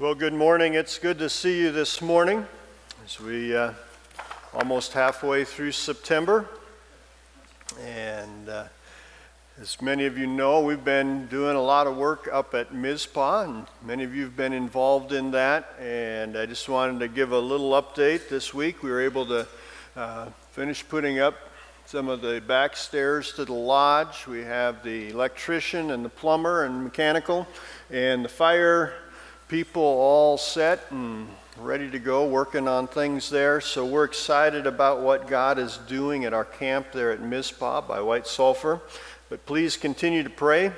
Well, good morning. It's good to see you this morning as we uh, almost halfway through September. And uh, as many of you know, we've been doing a lot of work up at Mizpah, and many of you have been involved in that. And I just wanted to give a little update this week. We were able to uh, finish putting up some of the back stairs to the lodge. We have the electrician and the plumber and mechanical, and the fire people all set and ready to go working on things there. So we're excited about what God is doing at our camp there at Mizpah by White Sulphur. But please continue to pray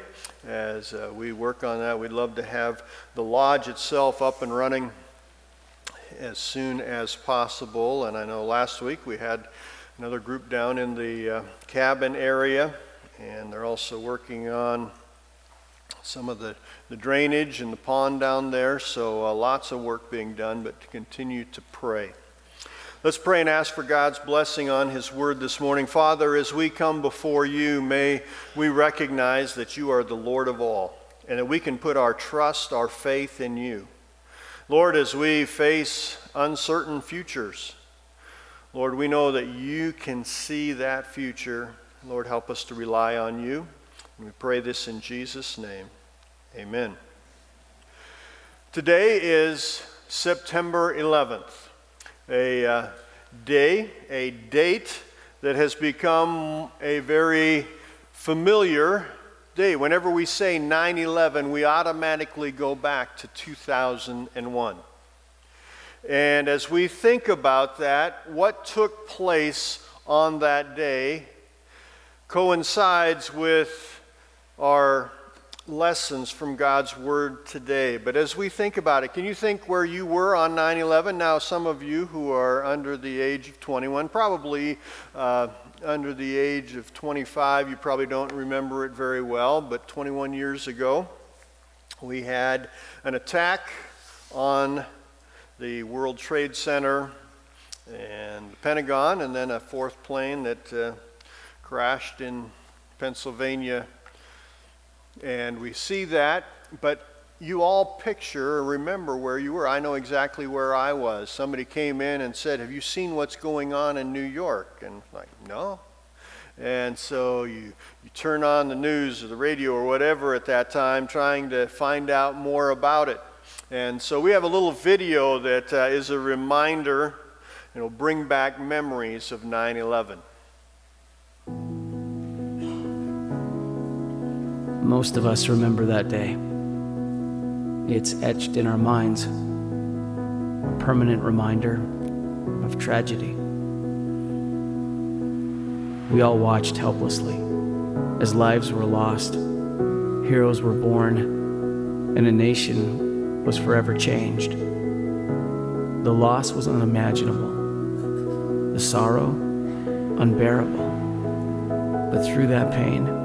as uh, we work on that. We'd love to have the lodge itself up and running as soon as possible. And I know last week we had another group down in the uh, cabin area, and they're also working on some of the, the drainage and the pond down there. So uh, lots of work being done, but to continue to pray. Let's pray and ask for God's blessing on His word this morning. Father, as we come before you, may we recognize that you are the Lord of all and that we can put our trust, our faith in you. Lord, as we face uncertain futures, Lord, we know that you can see that future. Lord, help us to rely on you. And we pray this in Jesus' name. Amen. Today is September 11th, a uh, day, a date that has become a very familiar day. Whenever we say 9 11, we automatically go back to 2001. And as we think about that, what took place on that day coincides with our lessons from God's Word today. But as we think about it, can you think where you were on 9 11? Now, some of you who are under the age of 21, probably uh, under the age of 25, you probably don't remember it very well, but 21 years ago, we had an attack on the World Trade Center and the Pentagon, and then a fourth plane that uh, crashed in Pennsylvania and we see that, but you all picture or remember where you were. I know exactly where I was. Somebody came in and said, Have you seen what's going on in New York? And like, no. And so you, you turn on the news or the radio or whatever at that time, trying to find out more about it. And so we have a little video that uh, is a reminder, it'll bring back memories of 9 11. Most of us remember that day. It's etched in our minds, a permanent reminder of tragedy. We all watched helplessly as lives were lost, heroes were born, and a nation was forever changed. The loss was unimaginable, the sorrow unbearable. But through that pain,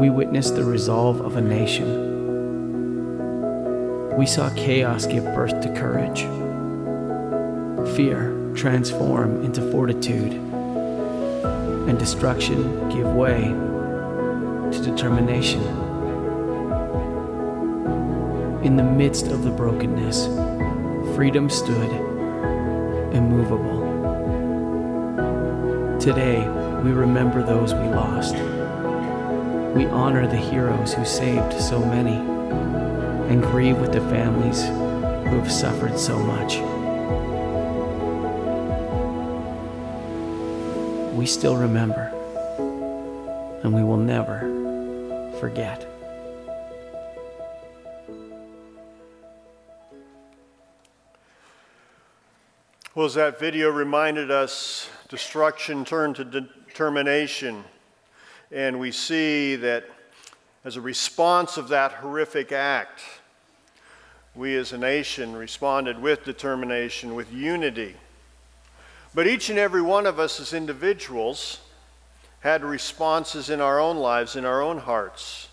we witnessed the resolve of a nation. We saw chaos give birth to courage, fear transform into fortitude, and destruction give way to determination. In the midst of the brokenness, freedom stood immovable. Today, we remember those we lost. We honor the heroes who saved so many and grieve with the families who have suffered so much. We still remember, and we will never forget. Well, as that video reminded us, destruction turned to determination. And we see that as a response of that horrific act, we as a nation responded with determination, with unity. But each and every one of us as individuals had responses in our own lives, in our own hearts.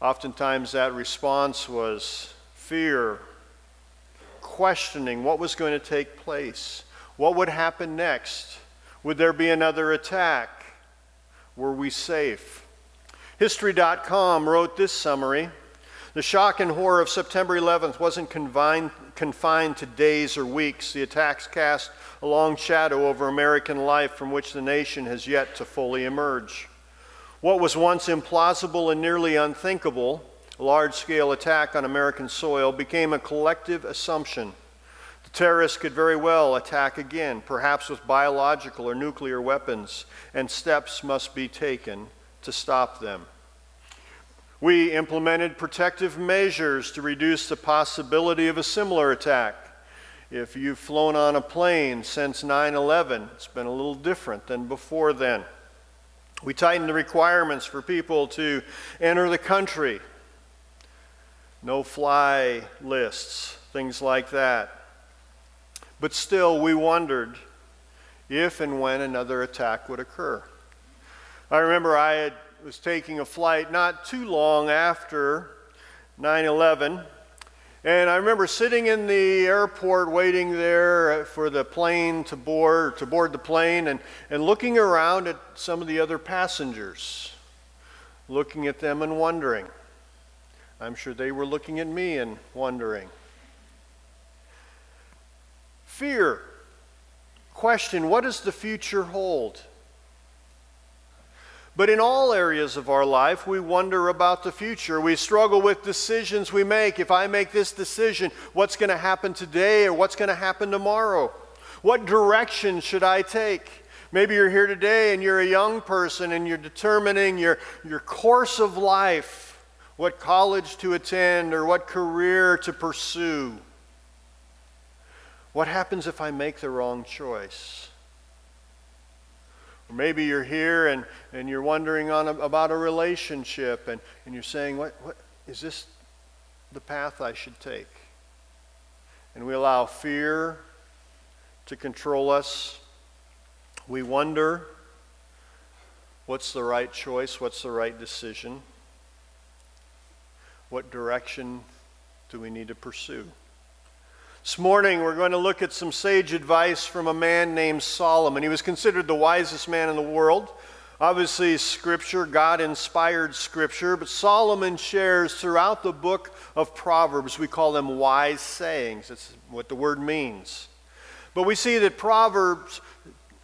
Oftentimes, that response was fear, questioning what was going to take place, what would happen next, would there be another attack? Were we safe? History.com wrote this summary The shock and horror of September 11th wasn't confined, confined to days or weeks. The attacks cast a long shadow over American life from which the nation has yet to fully emerge. What was once implausible and nearly unthinkable, a large scale attack on American soil, became a collective assumption. Terrorists could very well attack again, perhaps with biological or nuclear weapons, and steps must be taken to stop them. We implemented protective measures to reduce the possibility of a similar attack. If you've flown on a plane since 9 11, it's been a little different than before then. We tightened the requirements for people to enter the country. No fly lists, things like that. But still, we wondered if and when another attack would occur. I remember I had was taking a flight not too long after 9 11. And I remember sitting in the airport waiting there for the plane to board, to board the plane, and, and looking around at some of the other passengers, looking at them and wondering. I'm sure they were looking at me and wondering. Fear. Question What does the future hold? But in all areas of our life, we wonder about the future. We struggle with decisions we make. If I make this decision, what's going to happen today or what's going to happen tomorrow? What direction should I take? Maybe you're here today and you're a young person and you're determining your, your course of life, what college to attend or what career to pursue. What happens if I make the wrong choice? Or maybe you're here and, and you're wondering on a, about a relationship and, and you're saying, what, what, is this the path I should take? And we allow fear to control us. We wonder what's the right choice, what's the right decision, what direction do we need to pursue? This morning, we're going to look at some sage advice from a man named Solomon. He was considered the wisest man in the world. Obviously, Scripture, God inspired Scripture, but Solomon shares throughout the book of Proverbs, we call them wise sayings. That's what the word means. But we see that Proverbs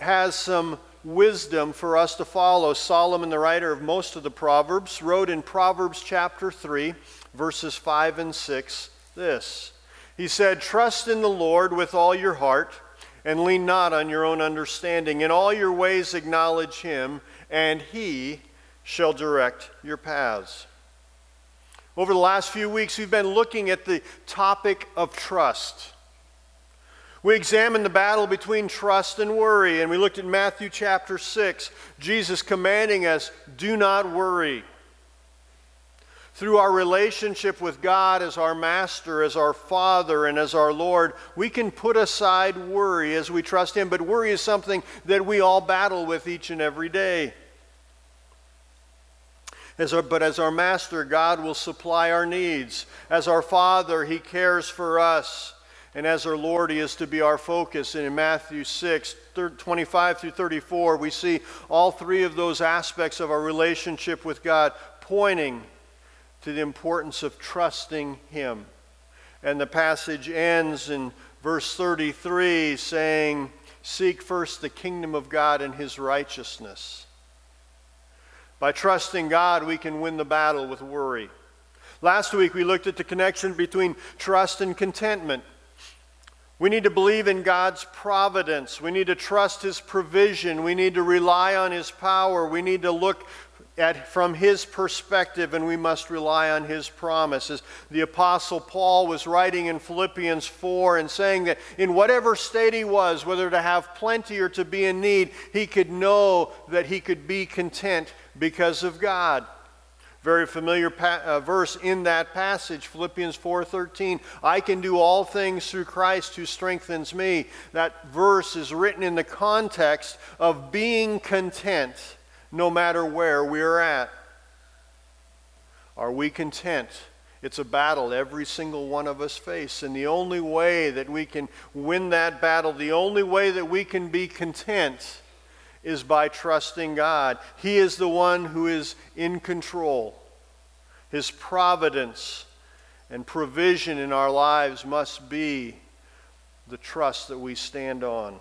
has some wisdom for us to follow. Solomon, the writer of most of the Proverbs, wrote in Proverbs chapter 3, verses 5 and 6 this. He said, Trust in the Lord with all your heart and lean not on your own understanding. In all your ways acknowledge him, and he shall direct your paths. Over the last few weeks, we've been looking at the topic of trust. We examined the battle between trust and worry, and we looked at Matthew chapter 6, Jesus commanding us, Do not worry. Through our relationship with God as our Master, as our Father, and as our Lord, we can put aside worry as we trust Him. But worry is something that we all battle with each and every day. As our, but as our Master, God will supply our needs. As our Father, He cares for us. And as our Lord, He is to be our focus. And in Matthew 6, 25 through 34, we see all three of those aspects of our relationship with God pointing to the importance of trusting Him. And the passage ends in verse 33 saying, Seek first the kingdom of God and His righteousness. By trusting God, we can win the battle with worry. Last week, we looked at the connection between trust and contentment. We need to believe in God's providence. We need to trust His provision. We need to rely on His power. We need to look at, from his perspective, and we must rely on his promises. The Apostle Paul was writing in Philippians 4 and saying that in whatever state he was, whether to have plenty or to be in need, he could know that he could be content because of God. Very familiar pa- uh, verse in that passage, Philippians 4:13. I can do all things through Christ who strengthens me. That verse is written in the context of being content no matter where we're at. Are we content? It's a battle every single one of us face. And the only way that we can win that battle, the only way that we can be content, is by trusting God. He is the one who is in control. His providence and provision in our lives must be the trust that we stand on.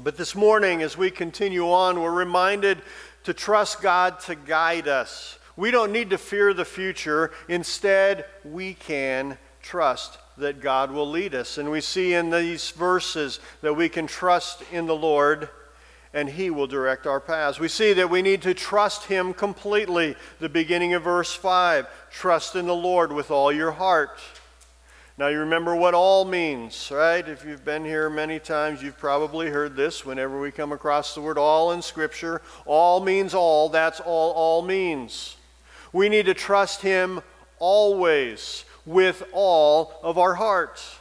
But this morning, as we continue on, we're reminded to trust God to guide us. We don't need to fear the future. Instead, we can trust that God will lead us. And we see in these verses that we can trust in the Lord and He will direct our paths. We see that we need to trust Him completely. The beginning of verse 5 trust in the Lord with all your heart. Now, you remember what all means, right? If you've been here many times, you've probably heard this whenever we come across the word all in Scripture. All means all. That's all all means. We need to trust Him always with all of our hearts.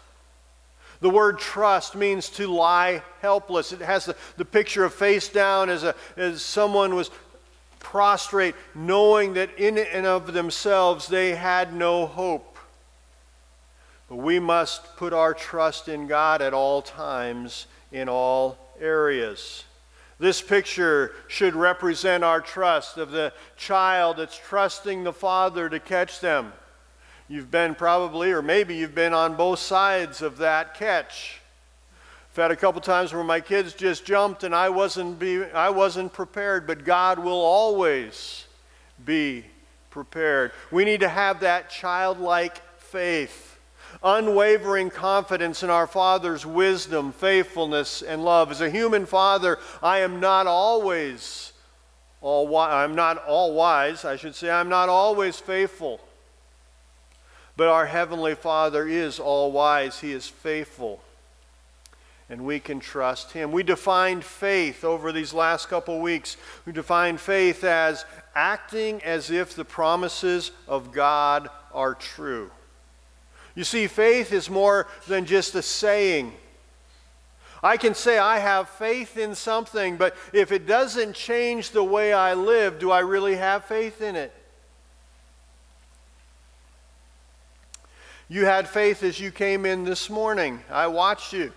The word trust means to lie helpless. It has the, the picture of face down as, a, as someone was prostrate, knowing that in and of themselves they had no hope. But we must put our trust in God at all times, in all areas. This picture should represent our trust of the child that's trusting the father to catch them. You've been probably, or maybe you've been on both sides of that catch. I've had a couple times where my kids just jumped and I wasn't, be, I wasn't prepared, but God will always be prepared. We need to have that childlike faith, unwavering confidence in our Father's wisdom, faithfulness, and love. As a human father, I am not always all I'm not all wise, I should say. I'm not always faithful. But our Heavenly Father is all wise, He is faithful, and we can trust Him. We defined faith over these last couple weeks. We defined faith as acting as if the promises of God are true. You see, faith is more than just a saying. I can say I have faith in something, but if it doesn't change the way I live, do I really have faith in it? You had faith as you came in this morning. I watched you.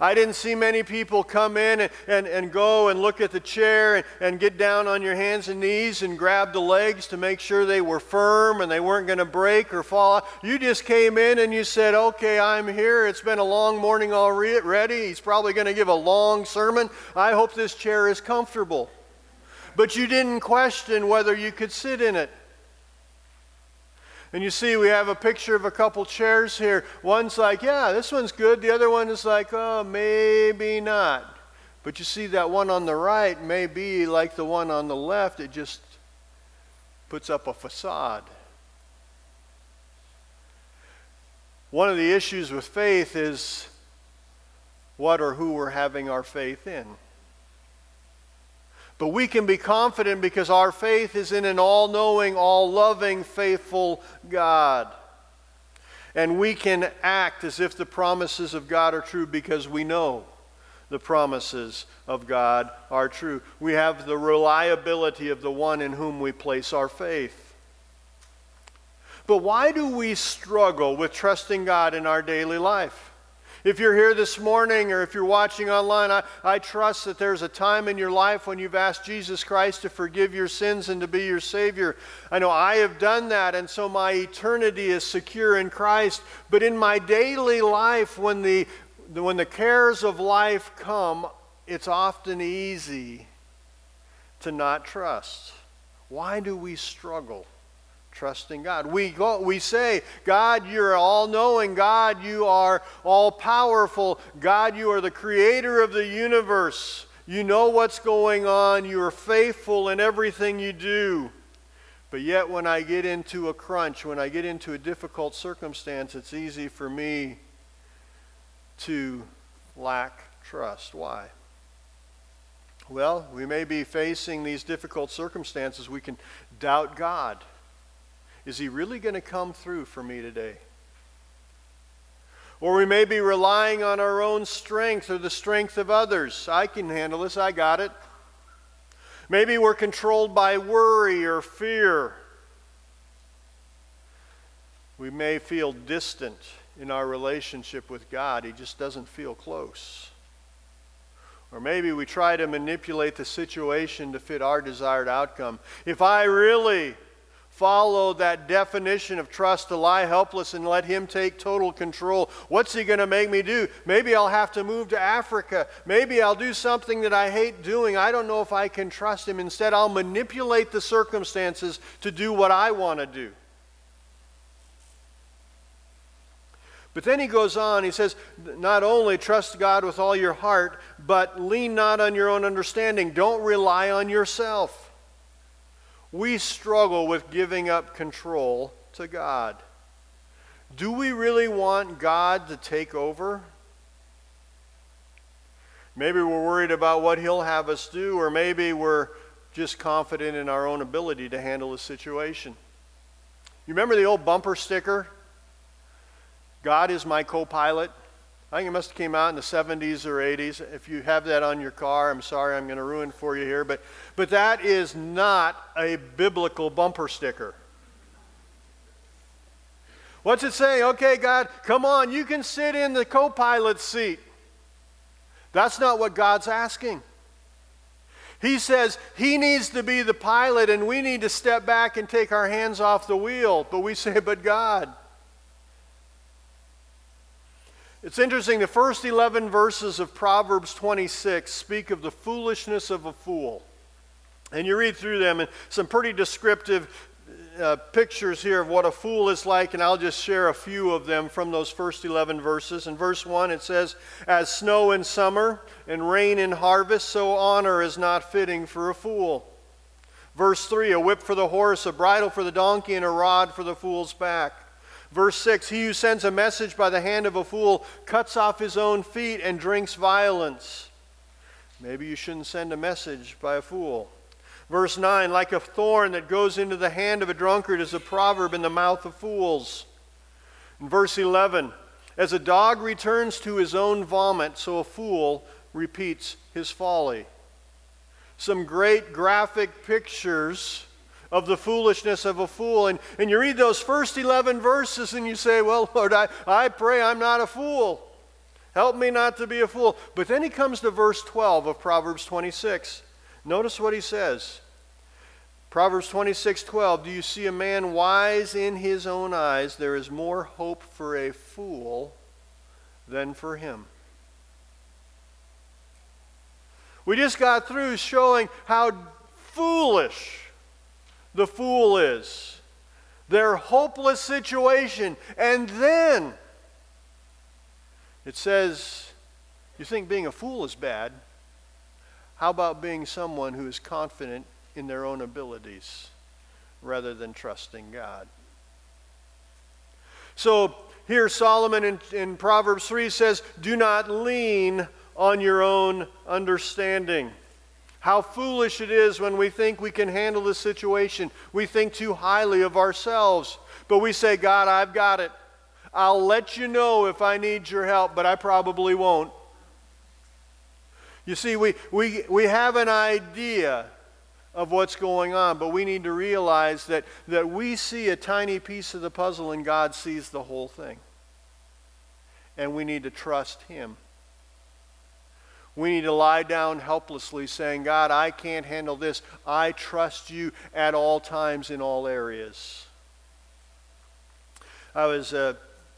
I didn't see many people come in and, and, and go and look at the chair and, and get down on your hands and knees and grab the legs to make sure they were firm and they weren't going to break or fall out. You just came in and you said, Okay, I'm here. It's been a long morning already. He's probably going to give a long sermon. I hope this chair is comfortable. But you didn't question whether you could sit in it. And you see, we have a picture of a couple chairs here. One's like, yeah, this one's good. The other one is like, oh, maybe not. But you see, that one on the right may be like the one on the left. It just puts up a facade. One of the issues with faith is what or who we're having our faith in. But we can be confident because our faith is in an all knowing, all loving, faithful God. And we can act as if the promises of God are true because we know the promises of God are true. We have the reliability of the one in whom we place our faith. But why do we struggle with trusting God in our daily life? If you're here this morning or if you're watching online, I, I trust that there's a time in your life when you've asked Jesus Christ to forgive your sins and to be your Savior. I know I have done that, and so my eternity is secure in Christ. But in my daily life, when the, when the cares of life come, it's often easy to not trust. Why do we struggle? Trusting God. We, go, we say, God, you're all knowing. God, you are all powerful. God, you are the creator of the universe. You know what's going on. You are faithful in everything you do. But yet, when I get into a crunch, when I get into a difficult circumstance, it's easy for me to lack trust. Why? Well, we may be facing these difficult circumstances. We can doubt God. Is he really going to come through for me today? Or we may be relying on our own strength or the strength of others. I can handle this, I got it. Maybe we're controlled by worry or fear. We may feel distant in our relationship with God, He just doesn't feel close. Or maybe we try to manipulate the situation to fit our desired outcome. If I really follow that definition of trust to lie helpless and let Him take total control. What's He going to make me do? Maybe I'll have to move to Africa. Maybe I'll do something that I hate doing. I don't know if I can trust Him. Instead, I'll manipulate the circumstances to do what I want to do. But then he goes on, he says, not only trust God with all your heart, but lean not on your own understanding. Don't rely on yourself. We struggle with giving up control to God. Do we really want God to take over? Maybe we're worried about what He'll have us do, or maybe we're just confident in our own ability to handle the situation. You remember the old bumper sticker God is my co pilot. I think it must have came out in the 70s or 80s. If you have that on your car, I'm sorry, I'm going to ruin for you here. But, but that is not a biblical bumper sticker. What's it say? Okay, God, come on, you can sit in the co pilot seat. That's not what God's asking. He says he needs to be the pilot and we need to step back and take our hands off the wheel. But we say, but God, it's interesting, the first 11 verses of Proverbs 26 speak of the foolishness of a fool. And you read through them, and some pretty descriptive uh, pictures here of what a fool is like, and I'll just share a few of them from those first 11 verses. In verse 1, it says, As snow in summer and rain in harvest, so honor is not fitting for a fool. Verse 3, A whip for the horse, a bridle for the donkey, and a rod for the fool's back. Verse 6 He who sends a message by the hand of a fool cuts off his own feet and drinks violence. Maybe you shouldn't send a message by a fool. Verse 9 Like a thorn that goes into the hand of a drunkard is a proverb in the mouth of fools. Verse 11 As a dog returns to his own vomit, so a fool repeats his folly. Some great graphic pictures of the foolishness of a fool. And, and you read those first 11 verses and you say, Well, Lord, I, I pray I'm not a fool. Help me not to be a fool. But then he comes to verse 12 of Proverbs 26. Notice what he says. Proverbs 26 12. Do you see a man wise in his own eyes? There is more hope for a fool than for him. We just got through showing how foolish the fool is, their hopeless situation. And then it says, You think being a fool is bad? How about being someone who is confident in their own abilities rather than trusting God? So here Solomon in, in Proverbs 3 says, Do not lean on your own understanding. How foolish it is when we think we can handle the situation. We think too highly of ourselves. But we say, God, I've got it. I'll let you know if I need your help, but I probably won't. You see, we, we, we have an idea of what's going on, but we need to realize that, that we see a tiny piece of the puzzle and God sees the whole thing. And we need to trust Him. We need to lie down helplessly, saying, God, I can't handle this. I trust you at all times in all areas. I was uh,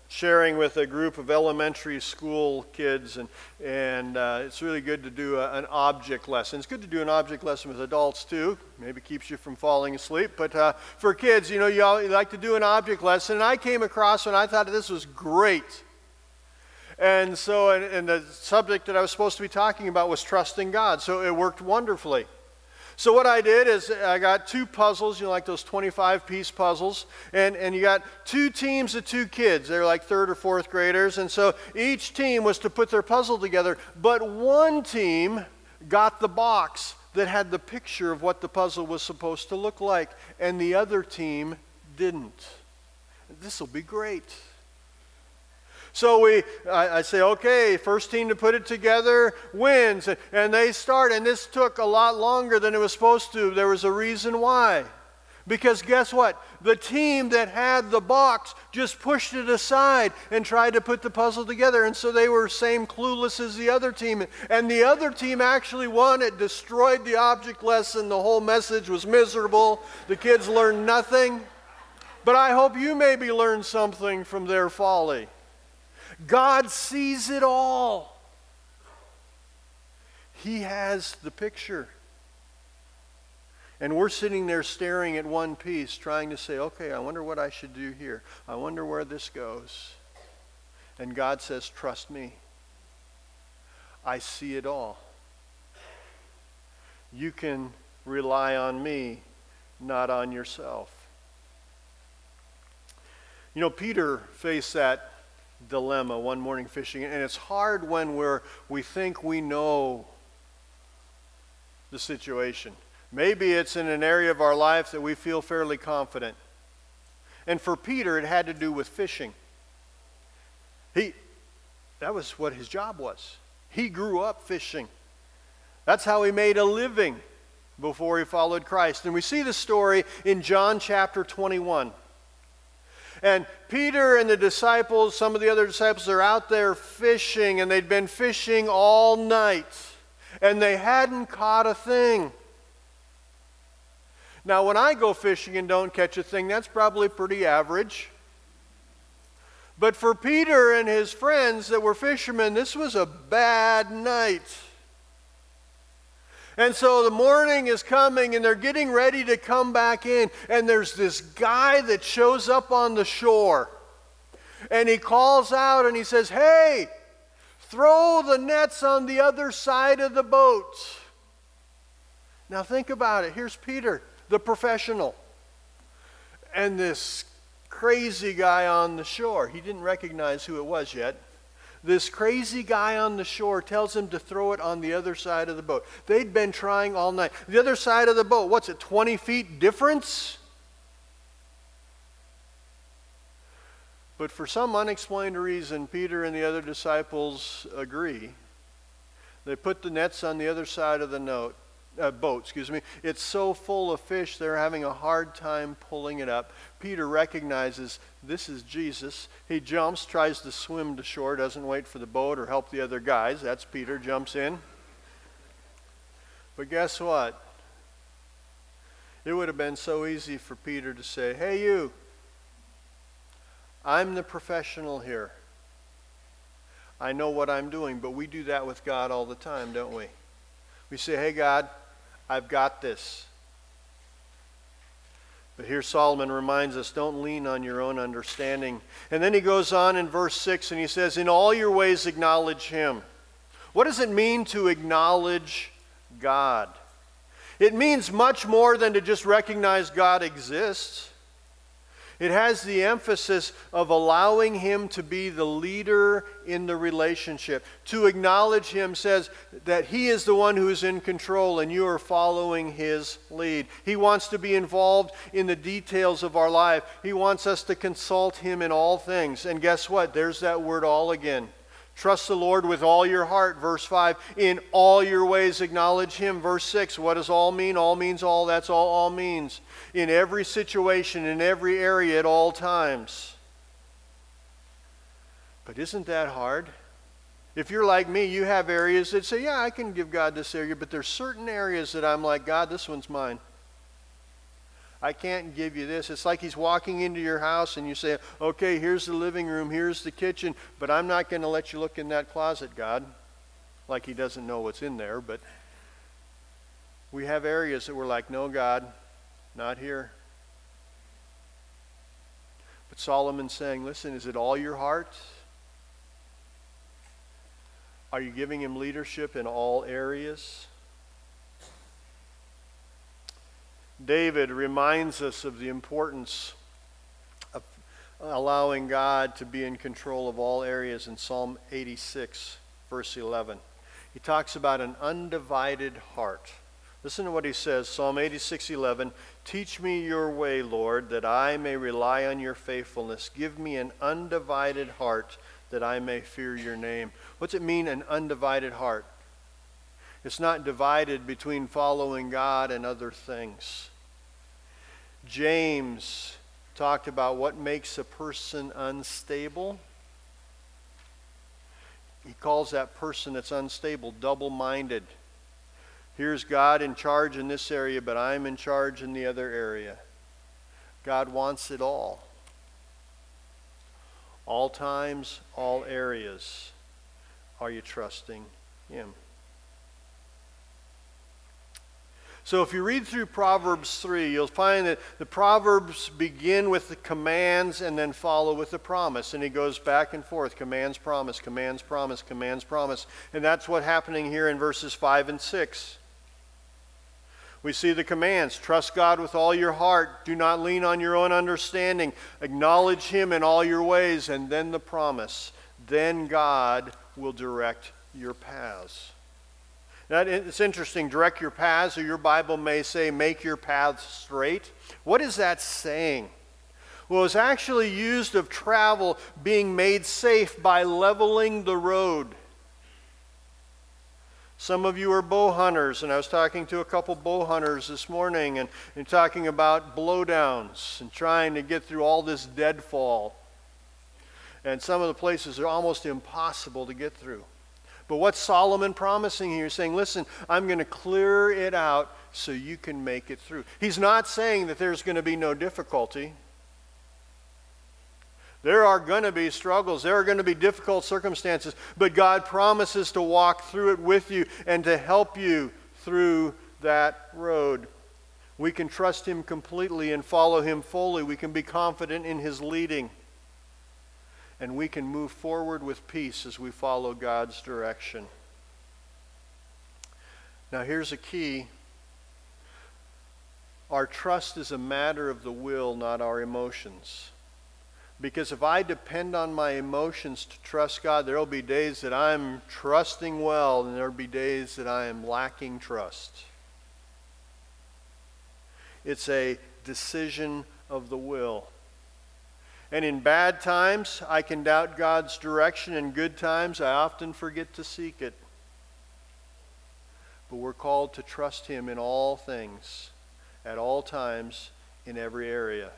sharing with a group of elementary school kids, and, and uh, it's really good to do a, an object lesson. It's good to do an object lesson with adults too. Maybe keeps you from falling asleep. But uh, for kids, you know, you, like to do an object lesson. And I came across one, I thought this was great. And so, and, and, the subject that I was supposed to be talking about was trusting God. So it worked wonderfully. So what I did is I got two puzzles, you know, like those 25 piece puzzles, and, and you got two teams of two kids. They're like third or fourth graders. And so each team was to put their puzzle together, but one team got the box that had the picture of what the puzzle was supposed to look like, and the other team didn't. This will be great. So we, I, I, say, okay, first team to put it together wins. And they start, and this took a lot longer than it was supposed to. There was a reason why. Because guess what? The team that had the box just pushed it aside and tried to put the puzzle together. And so they were same clueless as the other team. And the other team actually won. It destroyed the object lesson. The whole message was miserable. The kids learned nothing. But I hope you maybe learned something from their folly. God sees it all. He has the picture. And we're sitting there staring at one piece, trying to say, okay, I wonder what I should do here. I wonder where this goes. And God says, trust me. I see it all. You can rely on me, not on yourself. You know, Peter faced that dilemma one morning fishing, and it's hard when we're, we think we know the situation. Maybe it's in an area of our life that we feel fairly confident. And for Peter, it had to do with fishing. He, that was what his job was. He grew up fishing. That's how he made a living before he followed Christ. And we see the story in John chapter 21. And Peter and the disciples, some of the other disciples, are out there fishing, and they'd been fishing all night, and they hadn't caught a thing. Now, when I go fishing and don't catch a thing, that's probably pretty average. But for Peter and his friends that were fishermen, this was a bad night. And so the morning is coming and they're getting ready to come back in. And there's this guy that shows up on the shore. And he calls out and he says, Hey, throw the nets on the other side of the boat. Now think about it. Here's Peter the professional. And this crazy guy on the shore, he didn't recognize who it was yet. This crazy guy on the shore tells him to throw it on the other side of the boat. They'd been trying all night. The other side of the boat, what's it, 20 feet difference? But for some unexplained reason, Peter and the other disciples agree. They put the nets on the other side of the note, uh, boat, excuse me. It's so full of fish, they're having a hard time pulling it up. Peter recognizes this is Jesus. He jumps, tries to swim to shore, doesn't wait for the boat or help the other guys. That's Peter, jumps in. But guess what? It would have been so easy for Peter to say, Hey, you, I'm the professional here. I know what I'm doing, but we do that with God all the time, don't we? We say, Hey, God, I've got this. But here Solomon reminds us don't lean on your own understanding. And then he goes on in verse 6 and he says, In all your ways acknowledge him. What does it mean to acknowledge God? It means much more than to just recognize God exists. It has the emphasis of allowing him to be the leader in the relationship. To acknowledge him says that he is the one who is in control and you are following his lead. He wants to be involved in the details of our life. He wants us to consult him in all things. And guess what? There's that word all again. Trust the Lord with all your heart, verse 5. In all your ways acknowledge Him, verse 6. What does all mean? All means all. That's all all means. In every situation, in every area, at all times. But isn't that hard? If you're like me, you have areas that say, Yeah, I can give God this area, but there's certain areas that I'm like, God, this one's mine. I can't give you this. It's like he's walking into your house and you say, okay, here's the living room, here's the kitchen, but I'm not going to let you look in that closet, God. Like he doesn't know what's in there, but we have areas that we're like, no, God, not here. But Solomon's saying, listen, is it all your heart? Are you giving him leadership in all areas? David reminds us of the importance of allowing God to be in control of all areas in Psalm 86, verse 11. He talks about an undivided heart. Listen to what he says Psalm 86, 11. Teach me your way, Lord, that I may rely on your faithfulness. Give me an undivided heart that I may fear your name. What's it mean, an undivided heart? It's not divided between following God and other things. James talked about what makes a person unstable. He calls that person that's unstable double minded. Here's God in charge in this area, but I'm in charge in the other area. God wants it all. All times, all areas. Are you trusting Him? So if you read through Proverbs 3, you'll find that the Proverbs begin with the commands and then follow with the promise. And he goes back and forth commands, promise, commands, promise, commands, promise. And that's what's happening here in verses 5 and 6. We see the commands trust God with all your heart, do not lean on your own understanding, acknowledge Him in all your ways, and then the promise. Then God will direct your paths. Now, it's interesting, direct your paths, or your Bible may say, make your paths straight. What is that saying? Well, it's actually used of travel being made safe by leveling the road. Some of you are bow hunters, and I was talking to a couple bow hunters this morning and, and talking about blowdowns and trying to get through all this deadfall. And some of the places are almost impossible to get through. But what's Solomon promising here? Saying, listen, I'm going to clear it out so you can make it through. He's not saying that there's going to be no difficulty. There are going to be struggles. There are going to be difficult circumstances. But God promises to walk through it with you and to help you through that road. We can trust Him completely and follow Him fully. We can be confident in His leading and we can move forward with peace as we follow God's direction. Now, here's a key our trust is a matter of the will, not our emotions. Because if I depend on my emotions to trust God, there will be days that I'm trusting well, and there will be days that I am lacking trust. It's a decision of the will. And in bad times, I can doubt God's direction. In good times, I often forget to seek it. But we're called to trust Him in all things, at all times, in every area.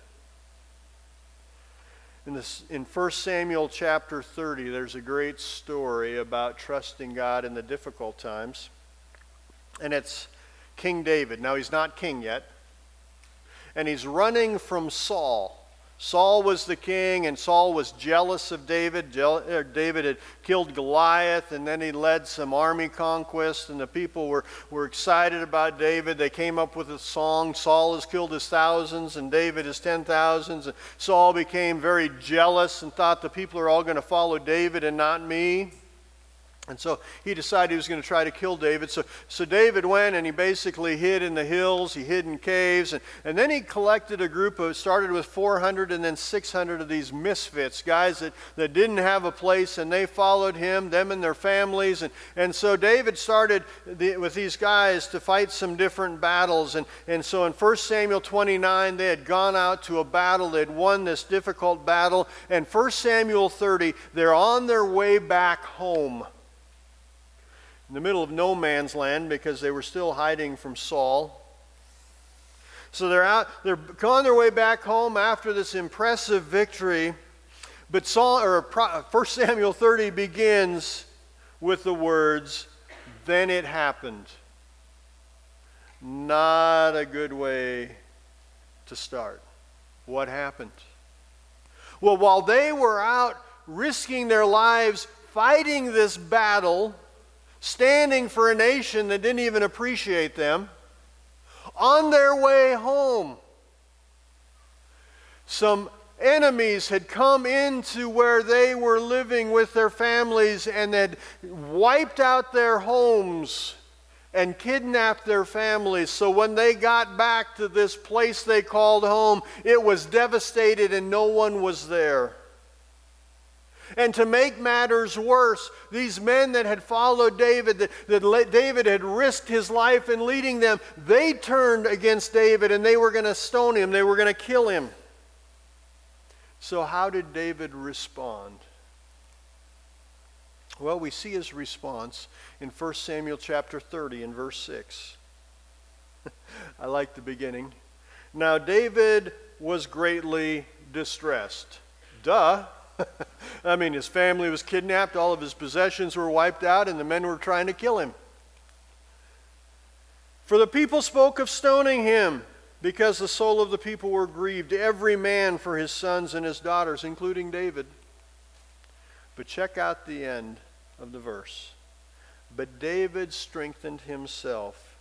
In, this, in 1 Samuel chapter 30, there's a great story about trusting God in the difficult times. And it's King David. Now, he's not king yet. And he's running from Saul. Saul was the king, and Saul was jealous of David. Er, David had killed Goliath, and then he led some army conquest, and the people were, were excited about David. They came up with a song Saul has killed his thousands, and David his ten thousands. And Saul became very jealous and thought the people are all going to follow David and not me. And so he decided he was going to try to kill David. So, so David went and he basically hid in the hills, he hid in caves, and, and then he collected a group of, started with 400 and then 600 of these misfits, guys that, that didn't have a place, and they followed him, them and their families. And, and so David started the, with these guys to fight some different battles. And, and so in 1 Samuel 29, they had gone out to a battle, they had won this difficult battle. And 1 Samuel 30, they're on their way back home in the middle of no man's land because they were still hiding from Saul. So they're out, they're on their way back home after this impressive victory. But Saul, or 1 Samuel 30 begins with the words, Then it happened. Not a good way to start. What happened? Well, while they were out risking their lives fighting this battle, standing for a nation that didn't even appreciate them, on their way home. Some enemies had come into where they were living with their families and had wiped out their homes and kidnapped their families. So when they got back to this place they called home, it was devastated and no one was there. And to make matters worse, these men that had followed David, that, that David had risked his life in leading them, they turned against David and they were going to stone him, they were going to kill him. So, how did David respond? Well, we see his response in 1 Samuel chapter 30 and verse 6. I like the beginning. Now, David was greatly distressed. Duh. I mean, his family was kidnapped, all of his possessions were wiped out, and the men were trying to kill him. For the people spoke of stoning him, because the soul of the people were grieved, every man for his sons and his daughters, including David. But check out the end of the verse. But David strengthened himself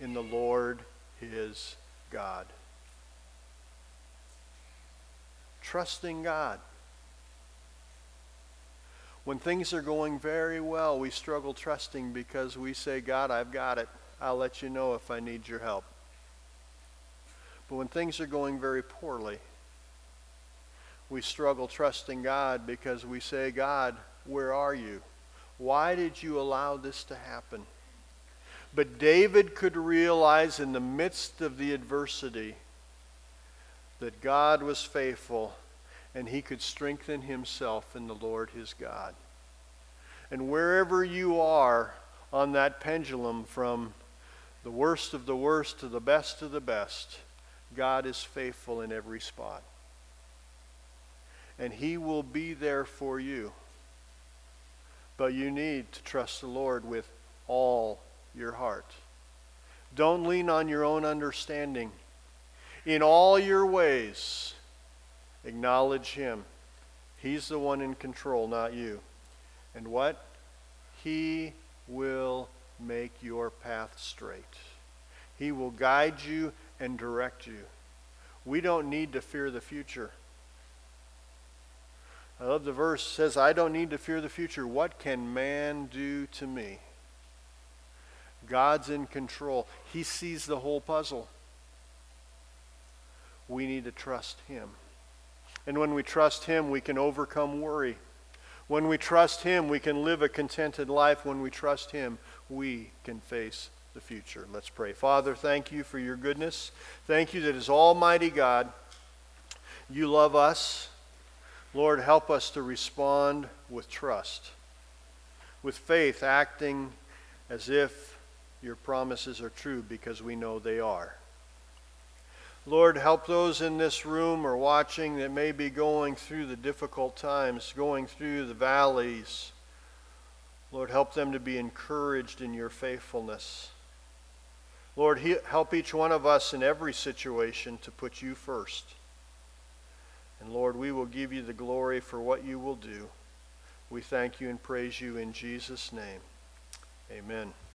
in the Lord his God. Trusting God. When things are going very well, we struggle trusting because we say, God, I've got it. I'll let you know if I need your help. But when things are going very poorly, we struggle trusting God because we say, God, where are you? Why did you allow this to happen? But David could realize in the midst of the adversity that God was faithful and he could strengthen himself in the Lord his God. And wherever you are on that pendulum from the worst of the worst to the best of the best, God is faithful in every spot. And he will be there for you. But you need to trust the Lord with all your heart. Don't lean on your own understanding. In all your ways, acknowledge Him. He's the one in control, not you. And what? He will make your path straight. He will guide you and direct you. We don't need to fear the future. I love the verse says, I don't need to fear the future. What can man do to me? God's in control. He sees the whole puzzle. We need to trust him. And when we trust him, we can overcome worry. When we trust him, we can live a contented life. When we trust him, we can face the future. Let's pray. Father, thank you for your goodness. Thank you that as Almighty God, you love us. Lord, help us to respond with trust, with faith, acting as if your promises are true because we know they are. Lord, help those in this room or watching that may be going through the difficult times, going through the valleys. Lord, help them to be encouraged in your faithfulness. Lord, help each one of us in every situation to put you first. And Lord, we will give you the glory for what you will do. We thank you and praise you in Jesus' name. Amen.